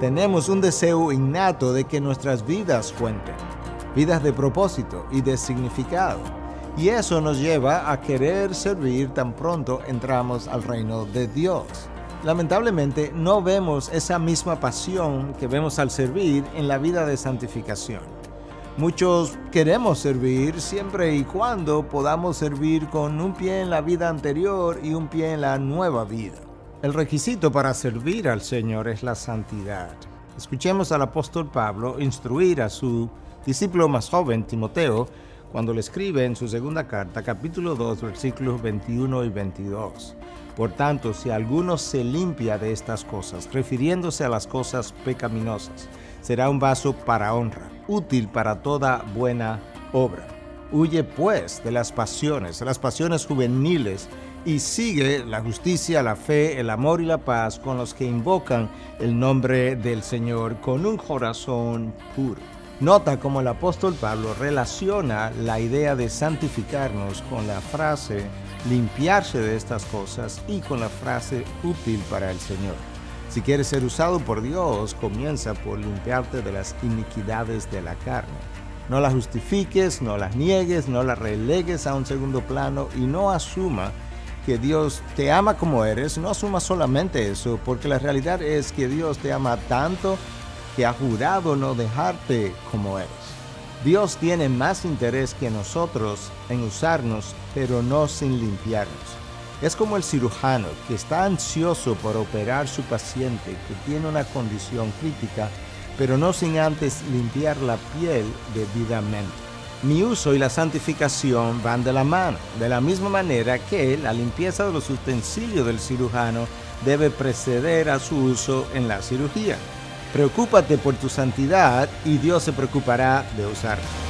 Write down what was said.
Tenemos un deseo innato de que nuestras vidas cuenten, vidas de propósito y de significado. Y eso nos lleva a querer servir tan pronto entramos al reino de Dios. Lamentablemente no vemos esa misma pasión que vemos al servir en la vida de santificación. Muchos queremos servir siempre y cuando podamos servir con un pie en la vida anterior y un pie en la nueva vida. El requisito para servir al Señor es la santidad. Escuchemos al apóstol Pablo instruir a su discípulo más joven, Timoteo, cuando le escribe en su segunda carta, capítulo 2, versículos 21 y 22. Por tanto, si alguno se limpia de estas cosas, refiriéndose a las cosas pecaminosas, será un vaso para honra, útil para toda buena obra. Huye pues de las pasiones, las pasiones juveniles, y sigue la justicia, la fe, el amor y la paz con los que invocan el nombre del Señor con un corazón puro. Nota cómo el apóstol Pablo relaciona la idea de santificarnos con la frase limpiarse de estas cosas y con la frase útil para el Señor. Si quieres ser usado por Dios, comienza por limpiarte de las iniquidades de la carne. No las justifiques, no las niegues, no las relegues a un segundo plano y no asuma que Dios te ama como eres, no asuma solamente eso, porque la realidad es que Dios te ama tanto que ha jurado no dejarte como eres. Dios tiene más interés que nosotros en usarnos, pero no sin limpiarnos. Es como el cirujano que está ansioso por operar su paciente que tiene una condición crítica, pero no sin antes limpiar la piel debidamente. Mi uso y la santificación van de la mano, de la misma manera que la limpieza de los utensilios del cirujano debe preceder a su uso en la cirugía. Preocúpate por tu santidad y Dios se preocupará de usarte.